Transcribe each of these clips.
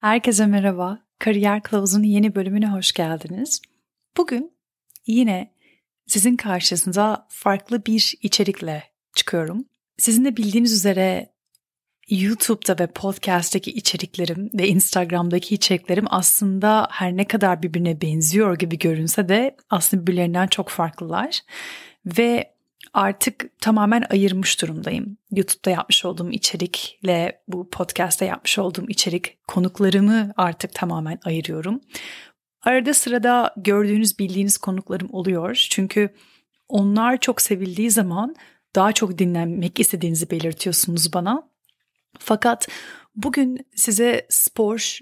Herkese merhaba. Kariyer Kılavuzu'nun yeni bölümüne hoş geldiniz. Bugün yine sizin karşınıza farklı bir içerikle çıkıyorum. Sizin de bildiğiniz üzere YouTube'da ve podcast'taki içeriklerim ve Instagram'daki içeriklerim aslında her ne kadar birbirine benziyor gibi görünse de aslında birbirlerinden çok farklılar. Ve artık tamamen ayırmış durumdayım. YouTube'da yapmış olduğum içerikle bu podcast'te yapmış olduğum içerik konuklarımı artık tamamen ayırıyorum. Arada sırada gördüğünüz bildiğiniz konuklarım oluyor. Çünkü onlar çok sevildiği zaman daha çok dinlenmek istediğinizi belirtiyorsunuz bana. Fakat bugün size spor,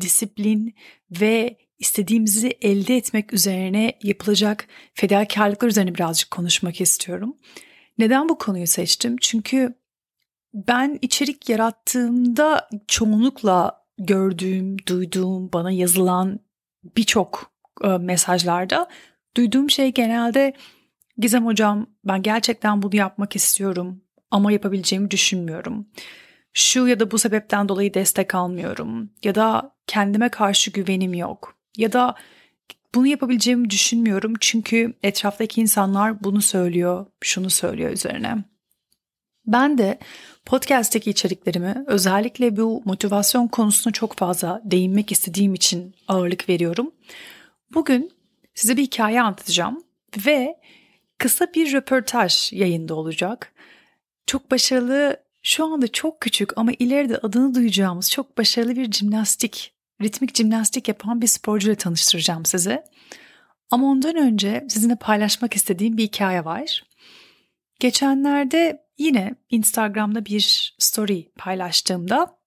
disiplin ve istediğimizi elde etmek üzerine yapılacak fedakarlıklar üzerine birazcık konuşmak istiyorum. Neden bu konuyu seçtim? Çünkü ben içerik yarattığımda çoğunlukla gördüğüm, duyduğum, bana yazılan birçok e, mesajlarda duyduğum şey genelde Gizem hocam ben gerçekten bunu yapmak istiyorum ama yapabileceğimi düşünmüyorum. Şu ya da bu sebepten dolayı destek almıyorum ya da kendime karşı güvenim yok ya da bunu yapabileceğimi düşünmüyorum çünkü etraftaki insanlar bunu söylüyor, şunu söylüyor üzerine. Ben de podcast'teki içeriklerimi özellikle bu motivasyon konusuna çok fazla değinmek istediğim için ağırlık veriyorum. Bugün size bir hikaye anlatacağım ve kısa bir röportaj yayında olacak. Çok başarılı, şu anda çok küçük ama ileride adını duyacağımız çok başarılı bir jimnastik ritmik jimnastik yapan bir sporcuyla tanıştıracağım sizi. Ama ondan önce sizinle paylaşmak istediğim bir hikaye var. Geçenlerde yine Instagram'da bir story paylaştığımda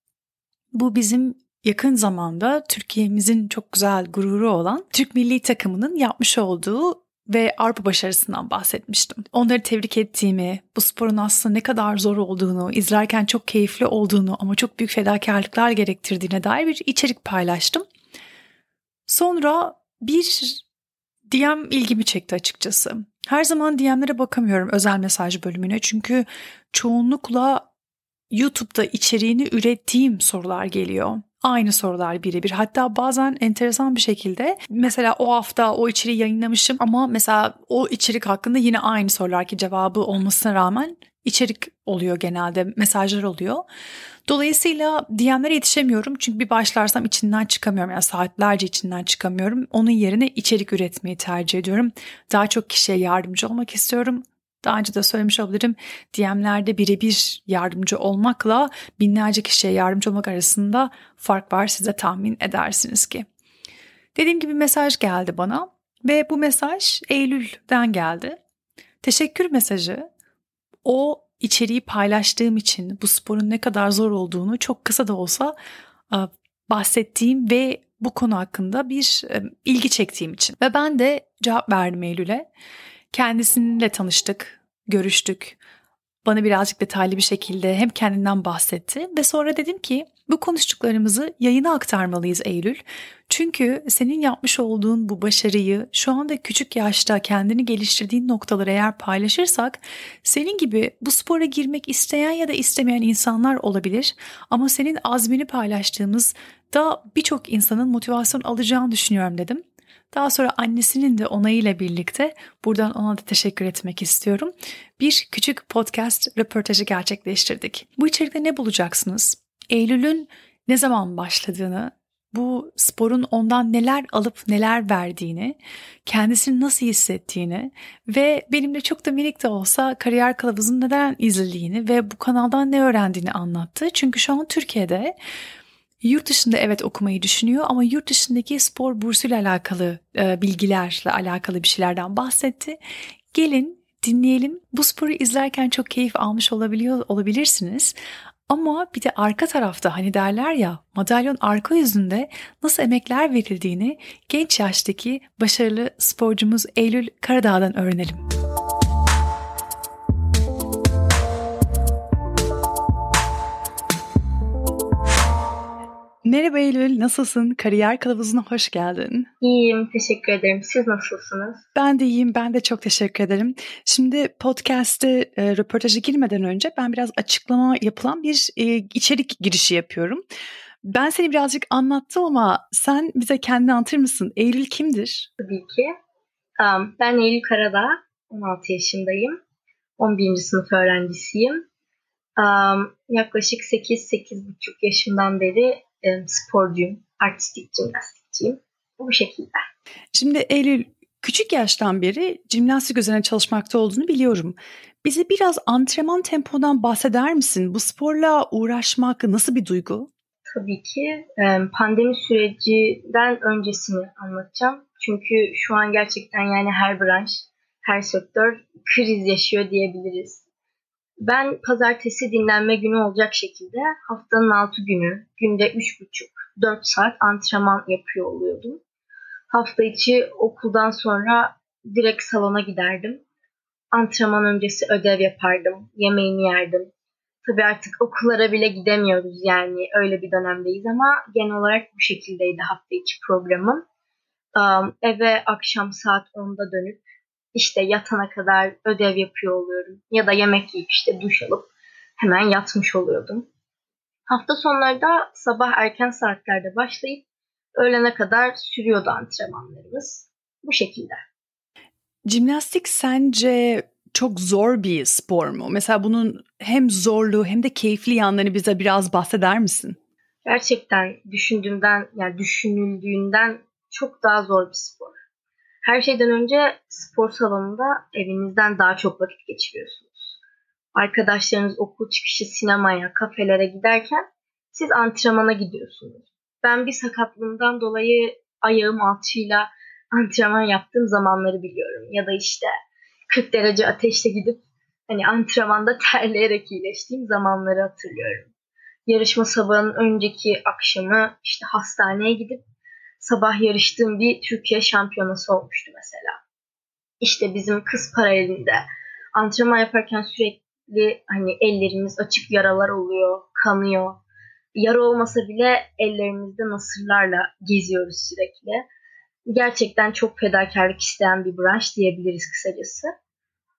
bu bizim yakın zamanda Türkiye'mizin çok güzel gururu olan Türk milli takımının yapmış olduğu ve Avrupa başarısından bahsetmiştim. Onları tebrik ettiğimi, bu sporun aslında ne kadar zor olduğunu, izlerken çok keyifli olduğunu ama çok büyük fedakarlıklar gerektirdiğine dair bir içerik paylaştım. Sonra bir DM ilgimi çekti açıkçası. Her zaman DM'lere bakamıyorum özel mesaj bölümüne çünkü çoğunlukla YouTube'da içeriğini ürettiğim sorular geliyor aynı sorular birebir. Hatta bazen enteresan bir şekilde mesela o hafta o içeriği yayınlamışım ama mesela o içerik hakkında yine aynı sorular ki cevabı olmasına rağmen içerik oluyor genelde, mesajlar oluyor. Dolayısıyla DM'lere yetişemiyorum çünkü bir başlarsam içinden çıkamıyorum. Yani saatlerce içinden çıkamıyorum. Onun yerine içerik üretmeyi tercih ediyorum. Daha çok kişiye yardımcı olmak istiyorum. Daha önce de söylemiş olabilirim. DM'lerde birebir yardımcı olmakla binlerce kişiye yardımcı olmak arasında fark var size tahmin edersiniz ki. Dediğim gibi mesaj geldi bana ve bu mesaj Eylül'den geldi. Teşekkür mesajı o içeriği paylaştığım için bu sporun ne kadar zor olduğunu çok kısa da olsa bahsettiğim ve bu konu hakkında bir ilgi çektiğim için. Ve ben de cevap verdim Eylül'e. Kendisininle tanıştık, görüştük. Bana birazcık detaylı bir şekilde hem kendinden bahsetti ve sonra dedim ki bu konuştuklarımızı yayına aktarmalıyız Eylül. Çünkü senin yapmış olduğun bu başarıyı şu anda küçük yaşta kendini geliştirdiğin noktaları eğer paylaşırsak senin gibi bu spora girmek isteyen ya da istemeyen insanlar olabilir ama senin azmini paylaştığımız da birçok insanın motivasyon alacağını düşünüyorum dedim. Daha sonra annesinin de onayıyla birlikte buradan ona da teşekkür etmek istiyorum. Bir küçük podcast röportajı gerçekleştirdik. Bu içerikte ne bulacaksınız? Eylül'ün ne zaman başladığını, bu sporun ondan neler alıp neler verdiğini, kendisini nasıl hissettiğini ve benimle çok da minik de olsa kariyer kılavuzunu neden izlediğini ve bu kanaldan ne öğrendiğini anlattı. Çünkü şu an Türkiye'de Yurt dışında evet okumayı düşünüyor ama yurt dışındaki spor bursuyla alakalı e, bilgilerle alakalı bir şeylerden bahsetti. Gelin dinleyelim. Bu sporu izlerken çok keyif almış olabiliyor olabilirsiniz. Ama bir de arka tarafta hani derler ya madalyon arka yüzünde nasıl emekler verildiğini genç yaştaki başarılı sporcumuz Eylül Karadağ'dan öğrenelim. Merhaba Eylül, nasılsın? Kariyer Kılavuzu'na hoş geldin. İyiyim, teşekkür ederim. Siz nasılsınız? Ben de iyiyim, ben de çok teşekkür ederim. Şimdi podcast'te e, röportaja girmeden önce ben biraz açıklama yapılan bir e, içerik girişi yapıyorum. Ben seni birazcık anlattım ama sen bize kendini anlatır mısın? Eylül kimdir? Tabii ki. Ben Eylül Karadağ, 16 yaşındayım. 11. sınıf öğrencisiyim. Yaklaşık 8-8,5 yaşından beri sporcuyum, artistik jimnastikçiyim. Bu şekilde. Şimdi Eylül küçük yaştan beri jimnastik üzerine çalışmakta olduğunu biliyorum. Bize biraz antrenman tempodan bahseder misin? Bu sporla uğraşmak nasıl bir duygu? Tabii ki. Pandemi sürecinden öncesini anlatacağım. Çünkü şu an gerçekten yani her branş, her sektör kriz yaşıyor diyebiliriz. Ben pazartesi dinlenme günü olacak şekilde haftanın 6 günü günde 3,5-4 saat antrenman yapıyor oluyordum. Hafta içi okuldan sonra direkt salona giderdim. Antrenman öncesi ödev yapardım, yemeğimi yerdim. Tabii artık okullara bile gidemiyoruz yani öyle bir dönemdeyiz ama genel olarak bu şekildeydi hafta içi programım. Um, eve akşam saat 10'da dönüp işte yatana kadar ödev yapıyor oluyorum. Ya da yemek yiyip işte duş alıp hemen yatmış oluyordum. Hafta sonları da sabah erken saatlerde başlayıp öğlene kadar sürüyordu antrenmanlarımız. Bu şekilde. Jimnastik sence çok zor bir spor mu? Mesela bunun hem zorluğu hem de keyifli yanlarını bize biraz bahseder misin? Gerçekten düşündüğümden yani düşünüldüğünden çok daha zor bir spor. Her şeyden önce spor salonunda evinizden daha çok vakit geçiriyorsunuz. Arkadaşlarınız okul çıkışı sinemaya, kafelere giderken siz antrenmana gidiyorsunuz. Ben bir sakatlığımdan dolayı ayağım alçıyla antrenman yaptığım zamanları biliyorum. Ya da işte 40 derece ateşte gidip hani antrenmanda terleyerek iyileştiğim zamanları hatırlıyorum. Yarışma sabahının önceki akşamı işte hastaneye gidip sabah yarıştığım bir Türkiye şampiyonası olmuştu mesela. İşte bizim kız paralelinde antrenman yaparken sürekli hani ellerimiz açık yaralar oluyor, kanıyor. Yara olmasa bile ellerimizde nasırlarla geziyoruz sürekli. Gerçekten çok fedakarlık isteyen bir branş diyebiliriz kısacası.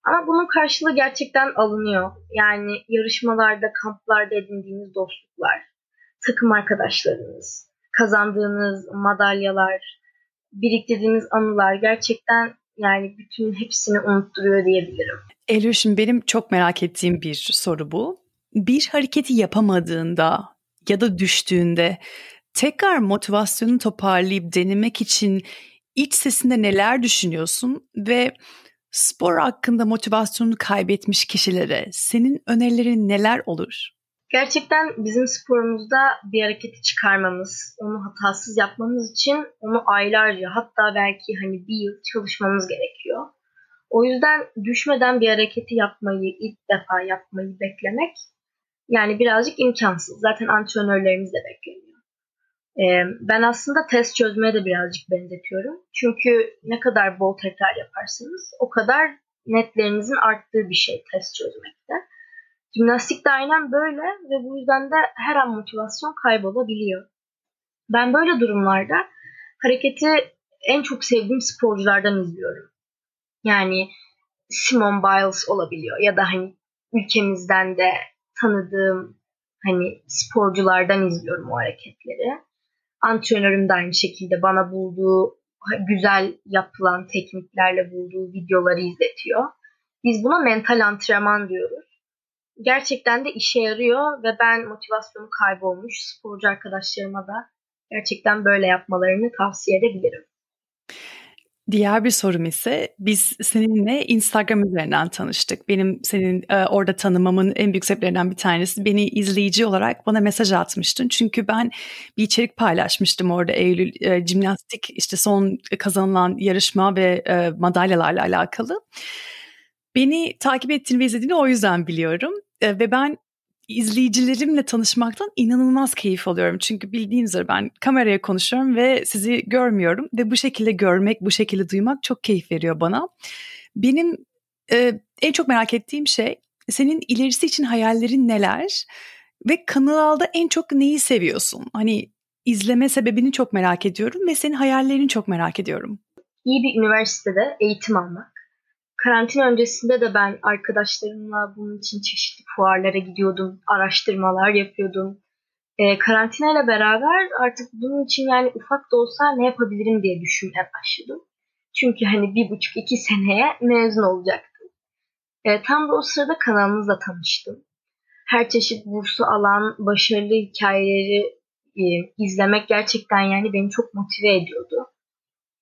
Ama bunun karşılığı gerçekten alınıyor. Yani yarışmalarda, kamplarda edindiğiniz dostluklar, takım arkadaşlarınız, kazandığınız madalyalar, biriktirdiğiniz anılar gerçekten yani bütün hepsini unutturuyor diyebilirim. Eylül şimdi benim çok merak ettiğim bir soru bu. Bir hareketi yapamadığında ya da düştüğünde tekrar motivasyonu toparlayıp denemek için iç sesinde neler düşünüyorsun ve spor hakkında motivasyonunu kaybetmiş kişilere senin önerilerin neler olur? Gerçekten bizim sporumuzda bir hareketi çıkarmamız, onu hatasız yapmamız için onu aylarca hatta belki hani bir yıl çalışmamız gerekiyor. O yüzden düşmeden bir hareketi yapmayı, ilk defa yapmayı beklemek yani birazcık imkansız. Zaten antrenörlerimiz de beklemiyor. Ee, ben aslında test çözmeye de birazcık benzetiyorum. Çünkü ne kadar bol tekrar yaparsanız o kadar netlerinizin arttığı bir şey test çözmekte. Jimnastik de aynen böyle ve bu yüzden de her an motivasyon kaybolabiliyor. Ben böyle durumlarda hareketi en çok sevdiğim sporculardan izliyorum. Yani Simone Biles olabiliyor ya da hani ülkemizden de tanıdığım hani sporculardan izliyorum o hareketleri. Antrenörüm de aynı şekilde bana bulduğu güzel yapılan tekniklerle bulduğu videoları izletiyor. Biz buna mental antrenman diyoruz gerçekten de işe yarıyor ve ben motivasyonu kaybolmuş sporcu arkadaşlarıma da gerçekten böyle yapmalarını tavsiye edebilirim. Diğer bir sorum ise biz seninle Instagram üzerinden tanıştık. Benim senin e, orada tanımamın en büyük sebeplerinden bir tanesi beni izleyici olarak bana mesaj atmıştın. Çünkü ben bir içerik paylaşmıştım orada Eylül e, jimnastik işte son kazanılan yarışma ve e, madalyalarla alakalı. Beni takip ettiğini ve izlediğini o yüzden biliyorum. E, ve ben izleyicilerimle tanışmaktan inanılmaz keyif alıyorum. Çünkü bildiğiniz üzere ben kameraya konuşuyorum ve sizi görmüyorum. Ve bu şekilde görmek, bu şekilde duymak çok keyif veriyor bana. Benim e, en çok merak ettiğim şey senin ilerisi için hayallerin neler? Ve kanalda en çok neyi seviyorsun? Hani izleme sebebini çok merak ediyorum ve senin hayallerini çok merak ediyorum. İyi bir üniversitede eğitim almak karantina öncesinde de ben arkadaşlarımla bunun için çeşitli fuarlara gidiyordum, araştırmalar yapıyordum. e, karantina ile beraber artık bunun için yani ufak da olsa ne yapabilirim diye düşünmeye başladım. Çünkü hani bir buçuk iki seneye mezun olacaktım. E, tam da o sırada kanalınızla tanıştım. Her çeşit bursu alan başarılı hikayeleri e, izlemek gerçekten yani beni çok motive ediyordu.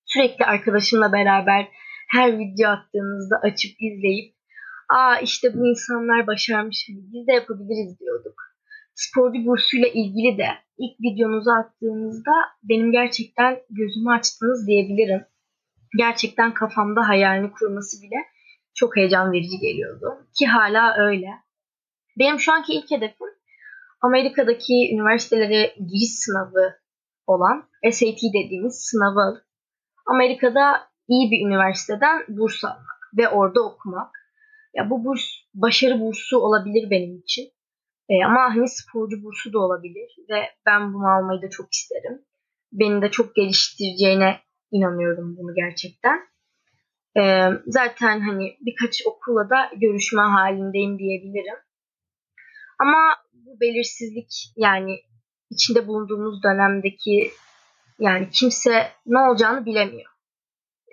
Sürekli arkadaşımla beraber her video attığımızda açıp izleyip aa işte bu insanlar başarmış hani biz de yapabiliriz diyorduk. Sporcu bursuyla ilgili de ilk videonuzu attığınızda benim gerçekten gözümü açtınız diyebilirim. Gerçekten kafamda hayalini kurması bile çok heyecan verici geliyordu. Ki hala öyle. Benim şu anki ilk hedefim Amerika'daki üniversitelere giriş sınavı olan SAT dediğimiz sınavı alıp Amerika'da iyi bir üniversiteden burs almak ve orada okumak. Ya bu burs başarı bursu olabilir benim için. E, ama hani sporcu bursu da olabilir ve ben bunu almayı da çok isterim. Beni de çok geliştireceğine inanıyorum bunu gerçekten. E, zaten hani birkaç okula da görüşme halindeyim diyebilirim. Ama bu belirsizlik yani içinde bulunduğumuz dönemdeki yani kimse ne olacağını bilemiyor.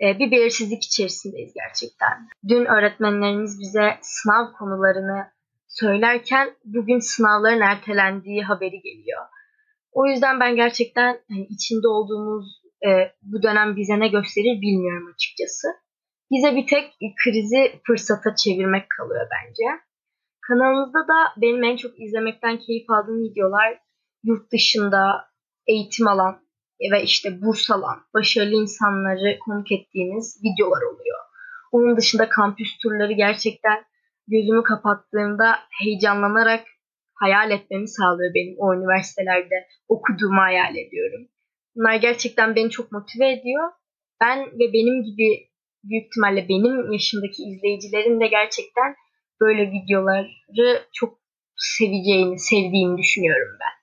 Ee, bir belirsizlik içerisindeyiz gerçekten. Dün öğretmenlerimiz bize sınav konularını söylerken bugün sınavların ertelendiği haberi geliyor. O yüzden ben gerçekten hani içinde olduğumuz e, bu dönem bize ne gösterir bilmiyorum açıkçası. Bize bir tek krizi fırsata çevirmek kalıyor bence. Kanalımızda da benim en çok izlemekten keyif aldığım videolar yurt dışında eğitim alan ve işte burs alan başarılı insanları konuk ettiğiniz videolar oluyor. Onun dışında kampüs turları gerçekten gözümü kapattığımda heyecanlanarak hayal etmemi sağlıyor benim o üniversitelerde okuduğumu hayal ediyorum. Bunlar gerçekten beni çok motive ediyor. Ben ve benim gibi büyük ihtimalle benim yaşımdaki izleyicilerin de gerçekten böyle videoları çok seveceğini, sevdiğini düşünüyorum ben.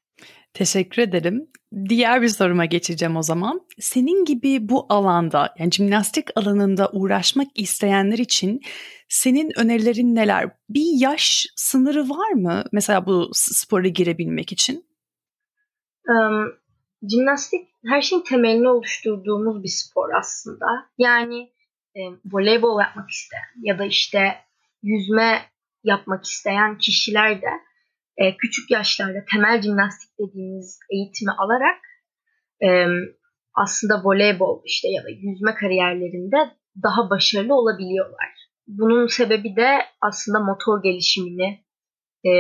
Teşekkür ederim. Diğer bir soruma geçeceğim o zaman. Senin gibi bu alanda yani jimnastik alanında uğraşmak isteyenler için senin önerilerin neler? Bir yaş sınırı var mı mesela bu spora girebilmek için? Um, jimnastik her şeyin temelini oluşturduğumuz bir spor aslında. Yani e, voleybol yapmak isteyen ya da işte yüzme yapmak isteyen kişiler de e, küçük yaşlarda temel jimnastik dediğimiz eğitimi alarak e, aslında voleybol işte ya da yüzme kariyerlerinde daha başarılı olabiliyorlar. Bunun sebebi de aslında motor gelişimini e,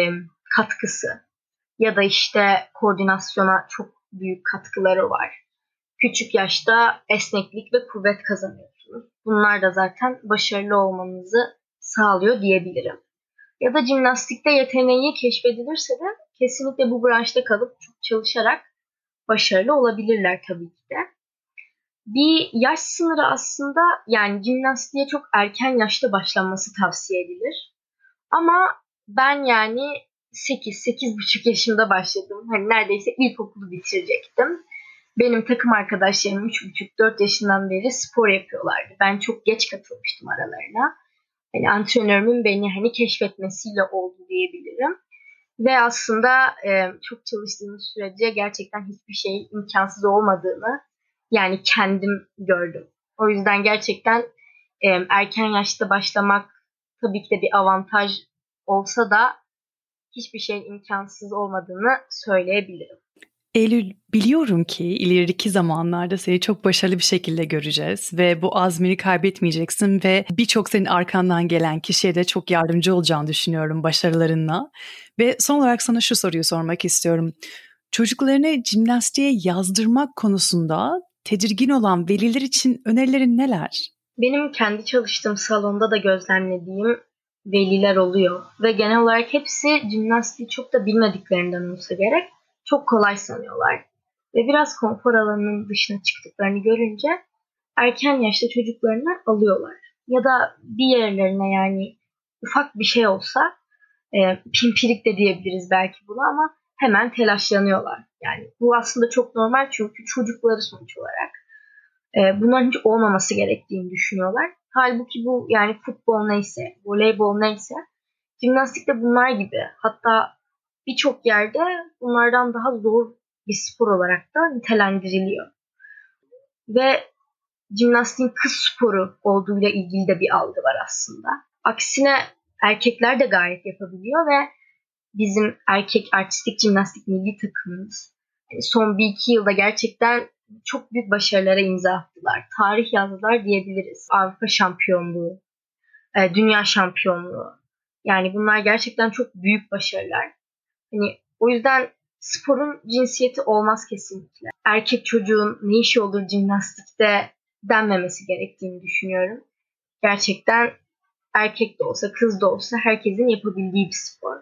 katkısı ya da işte koordinasyona çok büyük katkıları var. Küçük yaşta esneklik ve kuvvet kazanıyorsunuz. Bunlar da zaten başarılı olmanızı sağlıyor diyebilirim ya da jimnastikte yeteneği keşfedilirse de kesinlikle bu branşta kalıp çok çalışarak başarılı olabilirler tabii ki de. Bir yaş sınırı aslında yani jimnastiğe çok erken yaşta başlanması tavsiye edilir. Ama ben yani 8-8,5 yaşımda başladım. Hani neredeyse ilkokulu bitirecektim. Benim takım arkadaşlarım 3,5-4 yaşından beri spor yapıyorlardı. Ben çok geç katılmıştım aralarına hani antrenörümün beni hani keşfetmesiyle oldu diyebilirim. Ve aslında e, çok çalıştığımız sürece gerçekten hiçbir şey imkansız olmadığını yani kendim gördüm. O yüzden gerçekten e, erken yaşta başlamak tabii ki de bir avantaj olsa da hiçbir şeyin imkansız olmadığını söyleyebilirim. Eylül biliyorum ki ileriki zamanlarda seni çok başarılı bir şekilde göreceğiz ve bu azmini kaybetmeyeceksin ve birçok senin arkandan gelen kişiye de çok yardımcı olacağını düşünüyorum başarılarınla. Ve son olarak sana şu soruyu sormak istiyorum. Çocuklarını jimnastiğe yazdırmak konusunda tedirgin olan veliler için önerilerin neler? Benim kendi çalıştığım salonda da gözlemlediğim veliler oluyor ve genel olarak hepsi jimnastiği çok da bilmediklerinden olsa gerek çok kolay sanıyorlar. Ve biraz konfor alanının dışına çıktıklarını görünce erken yaşta çocuklarını alıyorlar. Ya da bir yerlerine yani ufak bir şey olsa e, pimpirik de diyebiliriz belki bunu ama hemen telaşlanıyorlar. Yani bu aslında çok normal çünkü çocukları sonuç olarak. E, bunların hiç olmaması gerektiğini düşünüyorlar. Halbuki bu yani futbol neyse, voleybol neyse, jimnastik de bunlar gibi. Hatta birçok yerde bunlardan daha zor bir spor olarak da nitelendiriliyor. Ve jimnastiğin kız sporu olduğuyla ilgili de bir algı var aslında. Aksine erkekler de gayet yapabiliyor ve bizim erkek artistik jimnastik milli takımımız son bir iki yılda gerçekten çok büyük başarılara imza attılar. Tarih yazdılar diyebiliriz. Avrupa şampiyonluğu, e, dünya şampiyonluğu. Yani bunlar gerçekten çok büyük başarılar. Hani o yüzden sporun cinsiyeti olmaz kesinlikle. Erkek çocuğun ne işi olur jimnastikte denmemesi gerektiğini düşünüyorum. Gerçekten erkek de olsa kız da olsa herkesin yapabildiği bir spor.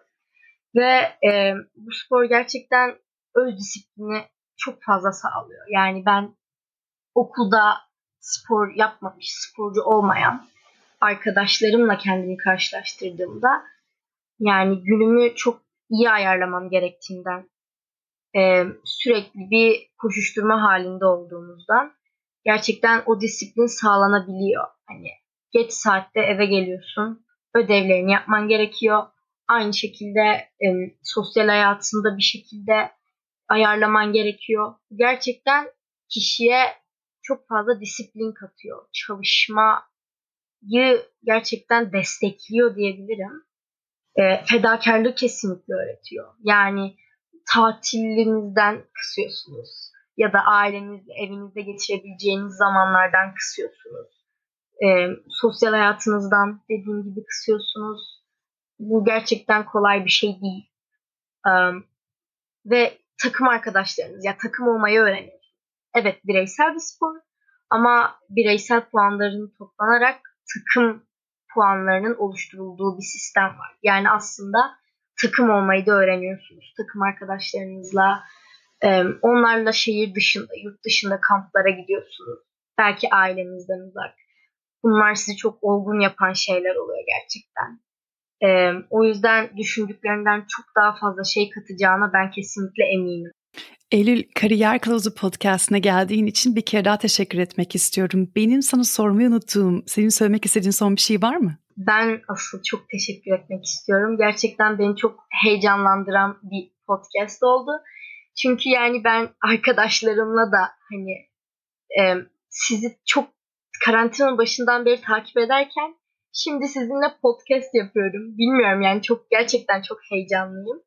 Ve e, bu spor gerçekten öz disiplini çok fazla sağlıyor. Yani ben okulda spor yapmamış, sporcu olmayan arkadaşlarımla kendimi karşılaştırdığımda yani günümü çok iyi ayarlamam gerektiğinden sürekli bir koşuşturma halinde olduğumuzdan gerçekten o disiplin sağlanabiliyor. Hani geç saatte eve geliyorsun, ödevlerini yapman gerekiyor. Aynı şekilde sosyal hayatında bir şekilde ayarlaman gerekiyor. Gerçekten kişiye çok fazla disiplin katıyor. Çalışmayı gerçekten destekliyor diyebilirim. E, fedakarlık kesinlikle öğretiyor. Yani tatilinizden kısıyorsunuz ya da ailenizle evinizde geçirebileceğiniz zamanlardan kısıyorsunuz. E, sosyal hayatınızdan dediğim gibi kısıyorsunuz. Bu gerçekten kolay bir şey değil. Um, ve takım arkadaşlarınız ya takım olmayı öğreniyorsunuz. Evet bireysel bir spor ama bireysel puanların toplanarak takım puanlarının oluşturulduğu bir sistem var. Yani aslında takım olmayı da öğreniyorsunuz. Takım arkadaşlarınızla e, onlarla şehir dışında, yurt dışında kamplara gidiyorsunuz. Belki ailenizden uzak. Bunlar sizi çok olgun yapan şeyler oluyor gerçekten. E, o yüzden düşündüklerinden çok daha fazla şey katacağına ben kesinlikle eminim. Eylül Kariyer Kılavuzu podcastine geldiğin için bir kere daha teşekkür etmek istiyorum. Benim sana sormayı unuttuğum, senin söylemek istediğin son bir şey var mı? Ben asıl çok teşekkür etmek istiyorum. Gerçekten beni çok heyecanlandıran bir podcast oldu. Çünkü yani ben arkadaşlarımla da hani e, sizi çok karantinanın başından beri takip ederken şimdi sizinle podcast yapıyorum. Bilmiyorum yani çok gerçekten çok heyecanlıyım.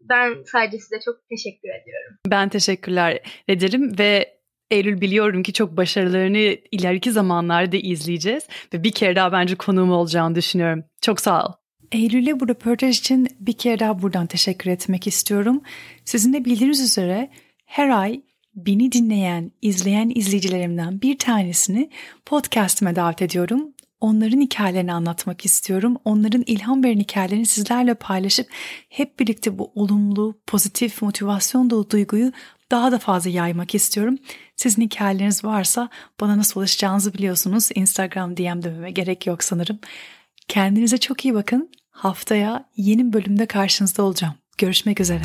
Ben sadece size çok teşekkür ediyorum. Ben teşekkürler ederim ve Eylül biliyorum ki çok başarılarını ileriki zamanlarda izleyeceğiz ve bir kere daha bence konuğum olacağını düşünüyorum. Çok sağ ol. Eylül'e bu röportaj için bir kere daha buradan teşekkür etmek istiyorum. Sizin de bildiğiniz üzere her ay beni dinleyen, izleyen izleyicilerimden bir tanesini podcastime davet ediyorum onların hikayelerini anlatmak istiyorum. Onların ilham veren hikayelerini sizlerle paylaşıp hep birlikte bu olumlu, pozitif, motivasyon dolu duyguyu daha da fazla yaymak istiyorum. Sizin hikayeleriniz varsa bana nasıl ulaşacağınızı biliyorsunuz. Instagram DM dememe gerek yok sanırım. Kendinize çok iyi bakın. Haftaya yeni bölümde karşınızda olacağım. Görüşmek üzere.